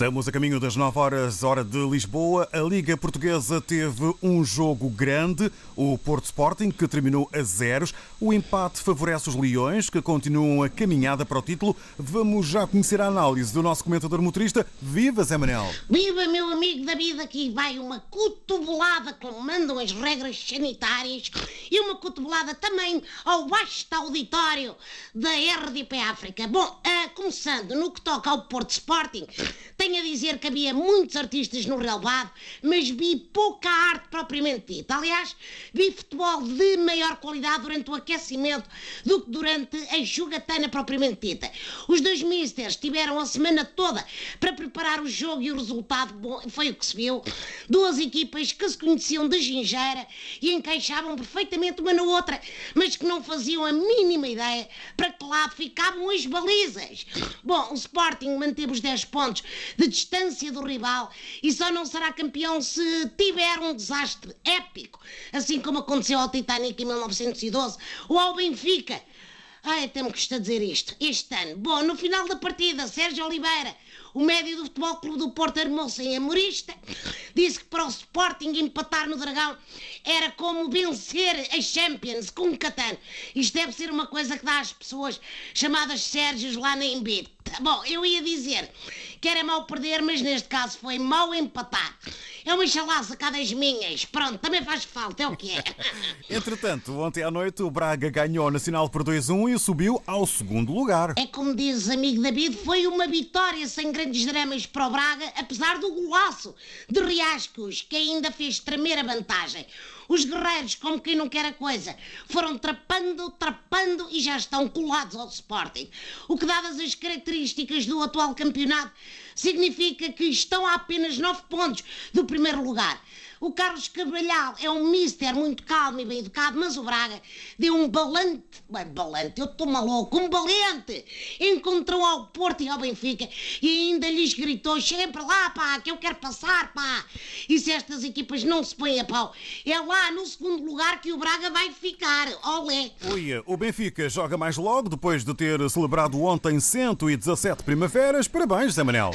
Estamos a caminho das 9 horas, hora de Lisboa. A Liga Portuguesa teve um jogo grande, o Porto Sporting, que terminou a zeros. O empate favorece os Leões, que continuam a caminhada para o título. Vamos já conhecer a análise do nosso comentador motorista. Viva, Zé Manel! Viva, meu amigo David! Aqui vai uma cotovelada que mandam as regras sanitárias e uma cotovelada também ao vasto auditório da RDP África. Bom, uh, começando no que toca ao Porto Sporting, tenho a dizer que havia muitos artistas no relevado, mas vi pouca arte propriamente dita. Aliás, vi futebol de maior qualidade durante o aquecimento do que durante a jogatana propriamente dita. Os dois misters tiveram a semana toda para preparar o jogo e o resultado bom, foi o que se viu. Duas equipas que se conheciam de gingeira e encaixavam perfeitamente uma na outra, mas que não faziam a mínima ideia para que lado ficavam as balizas. Bom, o Sporting manteve os 10 pontos de distância do rival e só não será campeão se tiver um desastre épico, assim como aconteceu ao Titanic em 1912 ou ao Benfica. Ai, até me custa dizer isto. Este ano. Bom, no final da partida, Sérgio Oliveira, o médio do Futebol Clube do Porto, armou-se em amorista. Disse que para o Sporting empatar no Dragão era como vencer a Champions com um catano. Isto deve ser uma coisa que dá às pessoas chamadas Sérgios lá na Embit. Bom, eu ia dizer que era mau perder, mas neste caso foi mau empatar. É uma chalaça das minhas. Pronto, também faz falta, é o que é. Entretanto, ontem à noite o Braga ganhou o Nacional por 2-1 e subiu ao segundo lugar. É como diz amigo David, foi uma vitória sem grandes dramas para o Braga, apesar do golaço de Riascos, que ainda fez tremer a vantagem. Os guerreiros, como quem não quer a coisa, foram trapando, trapando e já estão colados ao Sporting. O que, dadas as características do atual campeonato, significa que estão a apenas 9 pontos do primeiro lugar. O Carlos Carvalhal é um mister muito calmo e bem educado, mas o Braga deu um balante, bem, balante, eu estou maluco, um valente, encontrou ao Porto e ao Benfica e ainda lhes gritou, cheguem para lá, pá, que eu quero passar, pá. E se estas equipas não se põem a pau, é lá no segundo lugar que o Braga vai ficar, olé. Oi, o Benfica joga mais logo, depois de ter celebrado ontem 117 primaveras. Parabéns, Zé Manel.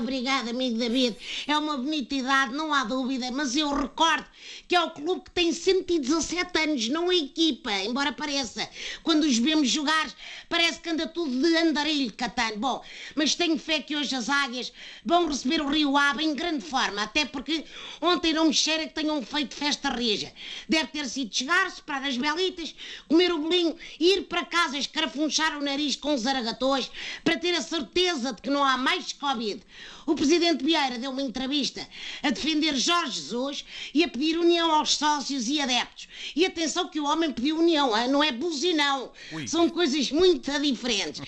Obrigado, amigo David. É uma bonita idade, não há dúvida, mas eu recordo que é o clube que tem 117 anos, não a equipa, embora pareça. Quando os vemos jogar, parece que anda tudo de andarilho, Catano. Bom, mas tenho fé que hoje as águias vão receber o Rio Ave em grande forma, até porque ontem não me cheira que tenham feito festa rija. Deve ter sido chegar, separar as belitas, comer o bolinho ir para casa escarafunchar o nariz com os aragatões para ter a certeza de que não há mais Covid. O presidente Vieira deu uma entrevista a defender Jorge Jesus e a pedir união aos sócios e adeptos. E atenção que o homem pediu união, não é buzinão. Ui. São coisas muito diferentes.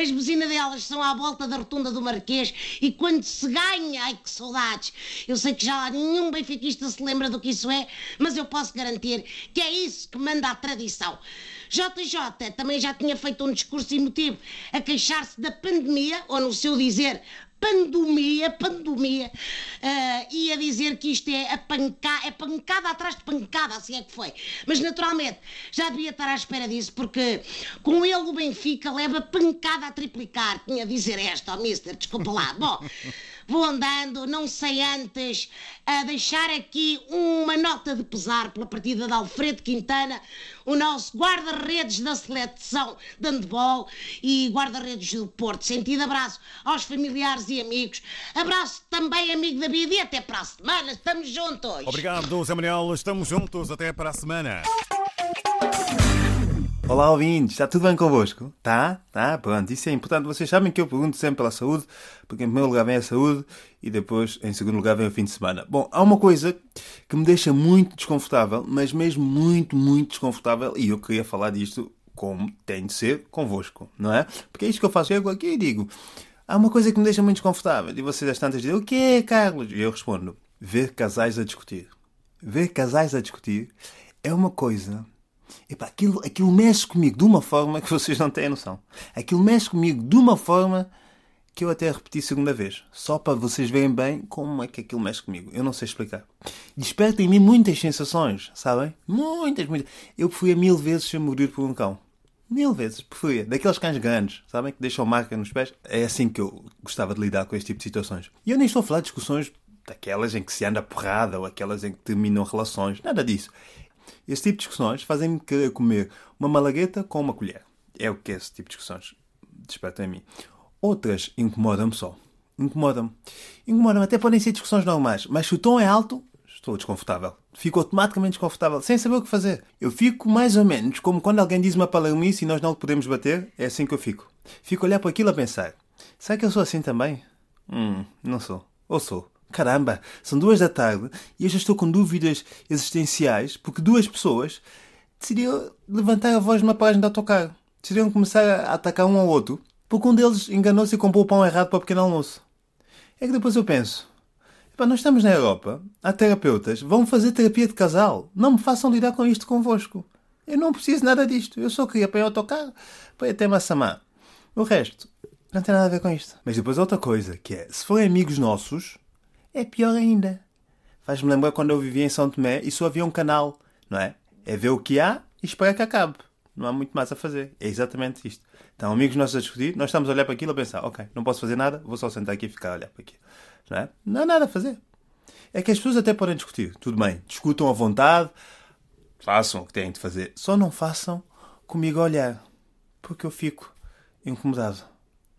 As buzinadelas são à volta da rotunda do Marquês e quando se ganha, ai que saudades. Eu sei que já nenhum benfiquista se lembra do que isso é, mas eu posso garantir que é isso que manda a tradição. JJ também já tinha feito um discurso emotivo a queixar-se da pandemia, ou no seu dizer, pandemia, pandemia, uh, ia dizer que isto é, a panca, é pancada atrás de pancada, assim é que foi. Mas naturalmente já devia estar à espera disso, porque com ele o Benfica leva pancada a triplicar. Tinha a dizer esta, ó oh, mister, desculpa lá. Bom, vou andando, não sei antes, a deixar aqui uma nota de pesar pela partida de Alfredo Quintana, o nosso guarda-redes da seleção de handball e guarda-redes do Porto. Sentido abraço aos familiares e amigos. Abraço também, amigo David, e até para a semana. Estamos juntos. Obrigado, Zé Manuel. Estamos juntos. Até para a semana. Olá, ouvintes, está tudo bem convosco? Tá? Tá? Pronto, isso é importante. Vocês sabem que eu pergunto sempre pela saúde, porque em primeiro lugar vem a saúde e depois, em segundo lugar, vem o fim de semana. Bom, há uma coisa que me deixa muito desconfortável, mas mesmo muito, muito desconfortável, e eu queria falar disto como tem de ser convosco, não é? Porque é isto que eu faço. Eu aqui e digo: há uma coisa que me deixa muito desconfortável. E vocês, às tantas, dizem: o que é, Carlos? E eu respondo: ver casais a discutir. Ver casais a discutir é uma coisa Epá, aquilo, aquilo mexe comigo de uma forma que vocês não têm noção. Aquilo mexe comigo de uma forma que eu até repeti segunda vez. Só para vocês verem bem como é que aquilo mexe comigo. Eu não sei explicar. Desperta em mim muitas sensações, sabem? Muitas, muitas. Eu fui a mil vezes ser mordido por um cão. Mil vezes, preferia. Daqueles cães grandes, sabem? Que deixam marca nos pés. É assim que eu gostava de lidar com este tipo de situações. E eu nem estou a falar de discussões daquelas em que se anda porrada ou aquelas em que terminam relações. Nada disso. Esse tipo de discussões fazem-me querer comer uma malagueta com uma colher. É o que esse tipo de discussões desperta em mim. Outras incomodam-me só. Incomodam-me. Incomodam-me. Até podem ser discussões normais. Mas se o tom é alto, estou desconfortável. Fico automaticamente desconfortável, sem saber o que fazer. Eu fico mais ou menos como quando alguém diz uma palermice e nós não podemos bater. É assim que eu fico. Fico a olhar para aquilo a pensar. Será que eu sou assim também? Hum, não sou. Ou sou? Caramba, são duas da tarde e eu já estou com dúvidas existenciais porque duas pessoas decidiram levantar a voz numa página de autocarro. Decidiram começar a atacar um ao outro porque um deles enganou-se e comprou o pão errado para o pequeno almoço. É que depois eu penso, nós estamos na Europa, há terapeutas, vão fazer terapia de casal. Não me façam lidar com isto convosco. Eu não preciso nada disto. Eu só queria ir ao autocarro para ir até Massamá. O resto não tem nada a ver com isto. Mas depois outra coisa, que é, se forem amigos nossos, é pior ainda. Faz-me lembrar quando eu vivia em São Tomé e só havia um canal, não é? É ver o que há e esperar que acabe. Não há muito mais a fazer. É exatamente isto. Estão amigos nossos a discutir, nós estamos a olhar para aquilo a pensar, ok, não posso fazer nada, vou só sentar aqui e ficar a olhar para aquilo. Não, é? não há nada a fazer. É que as pessoas até podem discutir, tudo bem, discutam à vontade, façam o que têm de fazer, só não façam comigo a olhar, porque eu fico incomodado.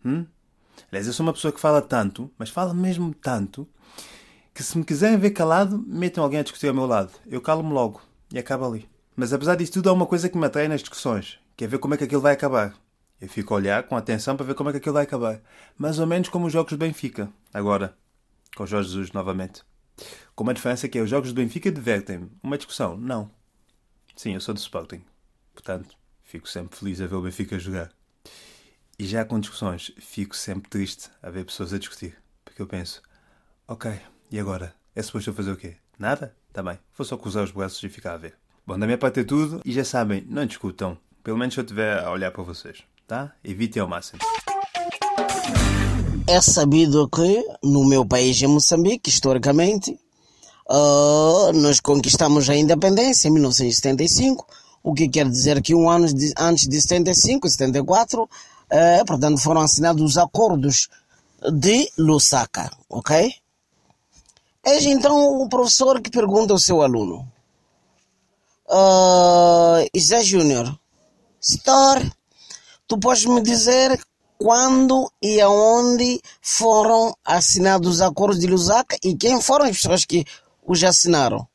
Hum? Aliás, eu sou uma pessoa que fala tanto, mas fala mesmo tanto, que se me quiserem ver calado, metam alguém a discutir ao meu lado. Eu calo-me logo e acaba ali. Mas apesar disso tudo, há uma coisa que me atrai nas discussões, que é ver como é que aquilo vai acabar. Eu fico a olhar com atenção para ver como é que aquilo vai acabar. Mais ou menos como os jogos do Benfica, agora, com Jorge Jesus novamente. Com uma diferença que é os jogos do Benfica divertem-me. Uma discussão, não. Sim, eu sou do Sporting. Portanto, fico sempre feliz a ver o Benfica jogar. E já com discussões, fico sempre triste a ver pessoas a discutir. Porque eu penso, ok, e agora? É suposto eu fazer o quê? Nada? Tá bem, vou só cruzar os braços e ficar a ver. Bom, da minha parte é tudo e já sabem, não discutam. Pelo menos se eu estiver a olhar para vocês, tá? Evitem ao máximo. É sabido que no meu país, em Moçambique, historicamente, uh, nós conquistamos a independência em 1975, o que quer dizer que um ano de, antes de 75, 74, uh, portanto, foram assinados os acordos de Lusaka, ok? Eis então o professor que pergunta ao seu aluno. Uh, Isé Júnior, Store, tu podes me dizer quando e aonde foram assinados os acordos de Lusaka e quem foram as pessoas que os assinaram?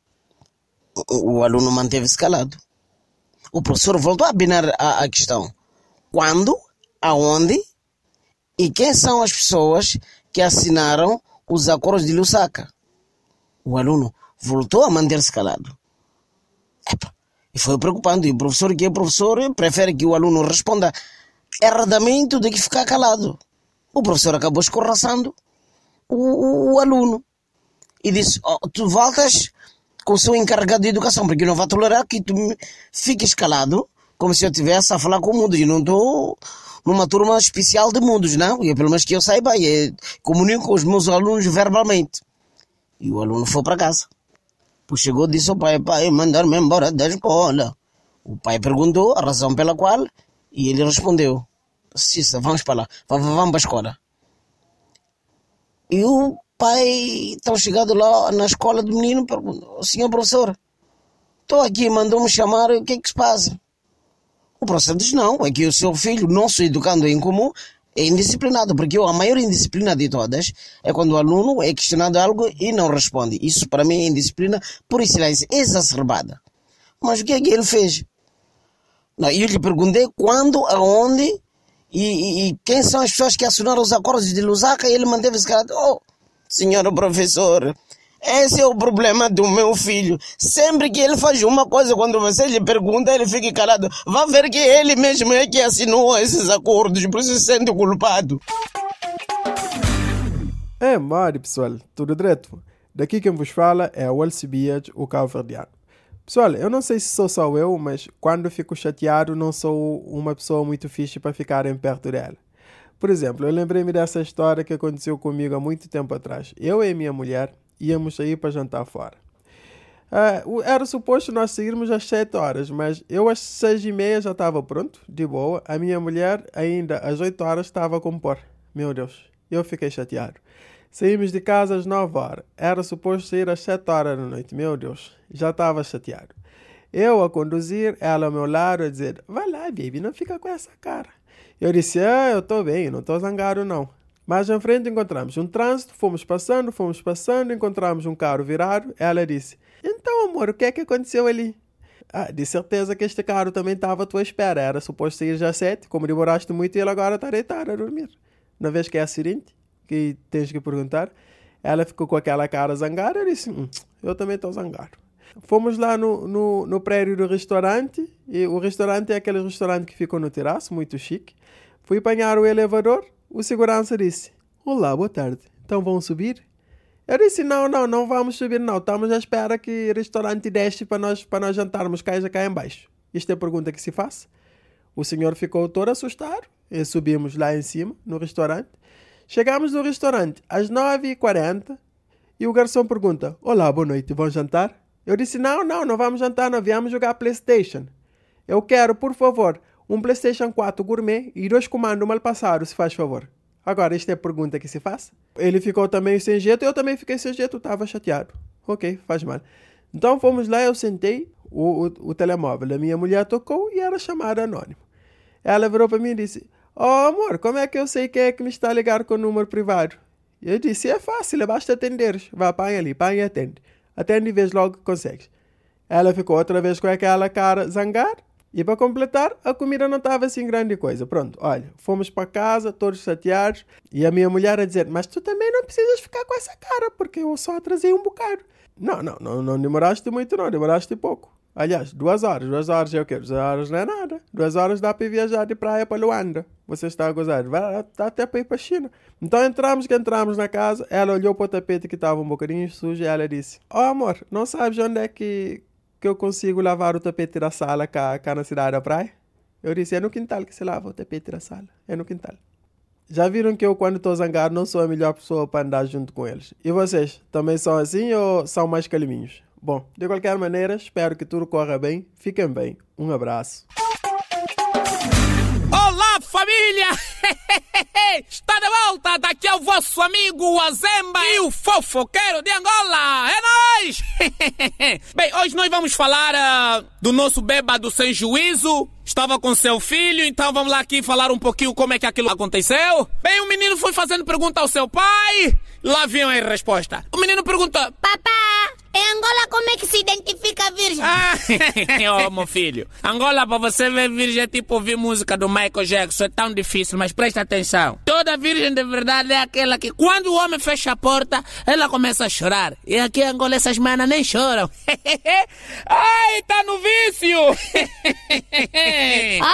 O, o aluno manteve-se calado. O professor voltou a abinar a, a questão. Quando, aonde e quem são as pessoas que assinaram os acordos de Lusaka? O aluno voltou a manter-se calado. Epa, e foi preocupante. E o professor, que é professor, prefere que o aluno responda erradamente do que ficar calado. O professor acabou escorraçando o, o, o aluno e disse: oh, Tu voltas com o seu encarregado de educação, porque não vai tolerar que tu fiques calado, como se eu estivesse a falar com o mundo. E não estou numa turma especial de mundos, não. E pelo menos que eu saiba, e comunico com os meus alunos verbalmente. E o aluno foi para casa. Pois chegou e disse ao pai, pai, mandar-me embora da escola. O pai perguntou a razão pela qual e ele respondeu, Cissa, vamos para lá, vamos para a escola. E o pai, então chegado lá na escola do menino, perguntou, senhor professor, estou aqui, mandou-me chamar, o que é que se passa? O professor diz, não, é que o seu filho, nosso educando em comum, é indisciplinado, porque a maior indisciplina de todas é quando o aluno é questionado algo e não responde. Isso para mim é indisciplina por excelência, exacerbada. Mas o que é que ele fez? Não, eu lhe perguntei quando, aonde e, e, e, quem são as pessoas que assinaram os acordos de Lusaka e ele manteve-se calado. Oh, senhor professor, esse é o problema do meu filho. Sempre que ele faz uma coisa, quando você lhe pergunta, ele fica calado. Vá ver que ele mesmo é que assinou esses acordos, por isso se sente culpado. É, Mari, pessoal, tudo direito? Daqui quem vos fala é o Alcibiades, o cabo-verdiano. Pessoal, eu não sei se sou só eu, mas quando fico chateado não sou uma pessoa muito fixe para ficarem perto dela. Por exemplo, eu lembrei-me dessa história que aconteceu comigo há muito tempo atrás. Eu e minha mulher íamos sair para jantar fora. Uh, era suposto nós sairmos às 7 horas, mas eu às 6 e meia já estava pronto, de boa. A minha mulher ainda às 8 horas estava a compor. Meu Deus, eu fiquei chateado. Saímos de casa às 9 horas. Era suposto sair às 7 horas da noite. Meu Deus, já estava chateado. Eu a conduzir, ela ao meu lado a dizer: Vai lá, baby, não fica com essa cara. Eu disse: Ah, eu estou bem, não estou zangado não. Mais à frente encontramos um trânsito, fomos passando, fomos passando, encontramos um carro virado. Ela disse: Então, amor, o que é que aconteceu ali? Ah, de certeza que este carro também estava à tua espera. Era suposto sair já sete, como demoraste muito, e ele agora está deitado a dormir. Na vez que é acidente, que tens que perguntar, ela ficou com aquela cara zangada e disse: hum, Eu também estou zangado. Fomos lá no, no, no prédio do restaurante, e o restaurante é aquele restaurante que ficou no terraço, muito chique. Fui apanhar o elevador, o segurança disse: Olá, boa tarde, então vão subir? Eu disse: Não, não, não vamos subir, não. Estamos à espera que o restaurante deixe para nós, para nós jantarmos cá, cá embaixo. Isto é a pergunta que se faz. O senhor ficou todo assustado e subimos lá em cima, no restaurante. Chegamos no restaurante às 9h40 e o garçom pergunta: Olá, boa noite, vão jantar? Eu disse: Não, não, não vamos jantar, não viemos jogar PlayStation. Eu quero, por favor, um PlayStation 4 gourmet e dois comandos mal passados, se faz favor. Agora, esta é a pergunta que se faz. Ele ficou também sem jeito, eu também fiquei sem jeito, estava chateado. Ok, faz mal. Então fomos lá, eu sentei, o, o, o telemóvel da minha mulher tocou e era chamada anônimo. Ela virou para mim e disse: Oh amor, como é que eu sei quem é que me está a ligar com o número privado? Eu disse: É fácil, é basta atender. Vá, põe ali, põe e atende. Atende e vês logo que consegues. Ela ficou outra vez com aquela cara zangada. E para completar, a comida não estava assim grande coisa. Pronto, olha, fomos para casa, todos chateados, e a minha mulher a dizer: Mas tu também não precisas ficar com essa cara, porque eu só atrasei um bocado. Não, não, não, não demoraste muito, não, demoraste pouco. Aliás, duas horas. Duas horas é o quê? Duas horas não é nada. Duas horas dá para viajar de praia para Luanda. Você está a gozar. Vai dá até para ir para a China. Então entramos que entramos na casa. Ela olhou para o tapete que estava um bocadinho sujo e ela disse: Oh amor, não sabes onde é que, que eu consigo lavar o tapete da sala cá, cá na cidade da praia? Eu disse: É no quintal que se lava o tapete da sala. É no quintal. Já viram que eu, quando estou zangado, não sou a melhor pessoa para andar junto com eles? E vocês, também são assim ou são mais calminhos? Bom, de qualquer maneira, espero que tudo corra bem. Fiquem bem. Um abraço. Família! Está de volta! Daqui é o vosso amigo Azemba e o fofoqueiro de Angola! É nóis! Bem, hoje nós vamos falar uh, do nosso bêbado sem juízo. Estava com seu filho, então vamos lá aqui falar um pouquinho como é que aquilo aconteceu. Bem, o menino foi fazendo pergunta ao seu pai. Lá vinha a resposta. O menino perguntou: Papá, em Angola, como é que se identifica a virgem? Ah, oh, meu filho. Angola, para você ver virgem, é tipo ouvir música do Michael Jackson. É tão difícil, mas presta atenção. Toda virgem de verdade é aquela que, quando o homem fecha a porta, ela começa a chorar. E aqui em Angola, essas manas nem choram. Ai, tá no vício!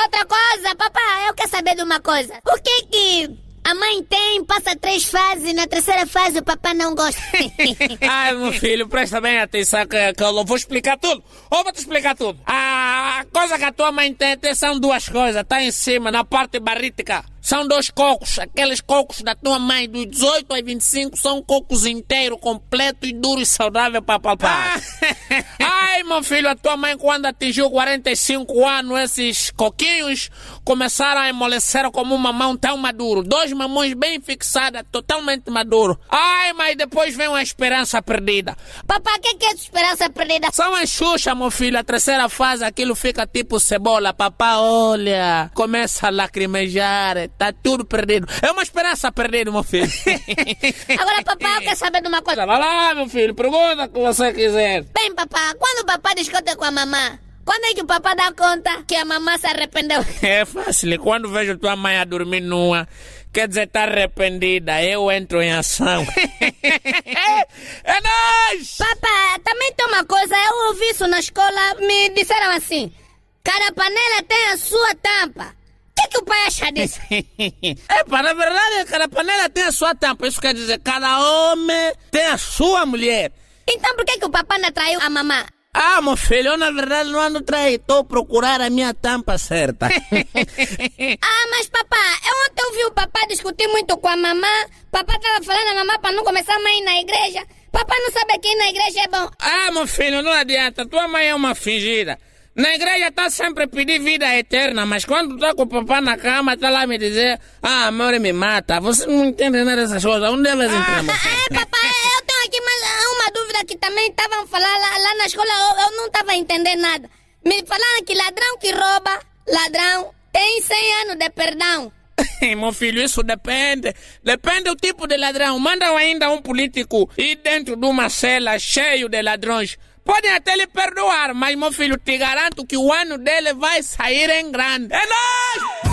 Outra coisa, papai, eu quero saber de uma coisa. O que que a mãe tem, passa três fases, na terceira fase o papai não gosta. Ai, meu filho, presta bem atenção que, que eu vou explicar tudo. Ou vou te explicar tudo. A coisa que a tua mãe tem, tem são duas coisas. Tá em cima, na parte barrítica. São dois cocos. Aqueles cocos da tua mãe, dos 18 aos 25, são cocos inteiros, completo e duro e saudável para palpar. Ah. Ai, meu filho, a tua mãe, quando atingiu 45 anos, esses coquinhos começaram a amolecer como um mamão tão maduro. Dois mamões bem fixados, totalmente maduro. Ai, mas depois vem uma esperança perdida. Papai, o que, que é esperança perdida? São as xuxa, meu filho. A terceira fase, aquilo fica tipo cebola. Papá, olha, começa a lacrimejar tá tudo perdido. É uma esperança perdida, meu filho. Agora, papai, eu quero saber de uma coisa. Vai lá, meu filho, pergunta o que você quiser. Bem, papai, quando o papai discute com a mamãe, quando é que o papai dá conta que a mamãe se arrependeu? É fácil. Quando vejo tua mãe a dormir nua, quer dizer, tá arrependida, eu entro em ação. é nóis! Papai, também tem uma coisa, eu ouvi isso na escola, me disseram assim, cada panela tem a sua tampa que, que o pai acha disso? é, para na verdade, cada panela tem a sua tampa. Isso quer dizer, cada homem tem a sua mulher. Então por que, que o papai não traiu a mamãe? Ah, meu filho, eu na verdade não ando trair, estou procurar a minha tampa certa. ah, mas papá, eu ontem ouvi o papai discutir muito com a mamãe. Papai estava falando a mamãe para não começar a mãe na igreja. Papai não sabe que na igreja é bom. Ah, meu filho, não adianta. Tua mãe é uma fingida. Na igreja está sempre a pedir vida eterna, mas quando está com o papai na cama, está lá me dizer, ah, amor me mata. Você não entende nada dessas coisas. Onde elas entram? meu filho? É, papai, eu tenho aqui mais uma dúvida que também estavam falando lá, lá na escola, eu, eu não estava entendendo nada. Me falaram que ladrão que rouba, ladrão, tem 100 anos de perdão. Meu filho, isso depende. Depende do tipo de ladrão. Mandam ainda um político ir dentro de uma cela cheio de ladrões. Podem até lhe perdoar, mas, meu filho, te garanto que o ano dele vai sair em grande. É nóis!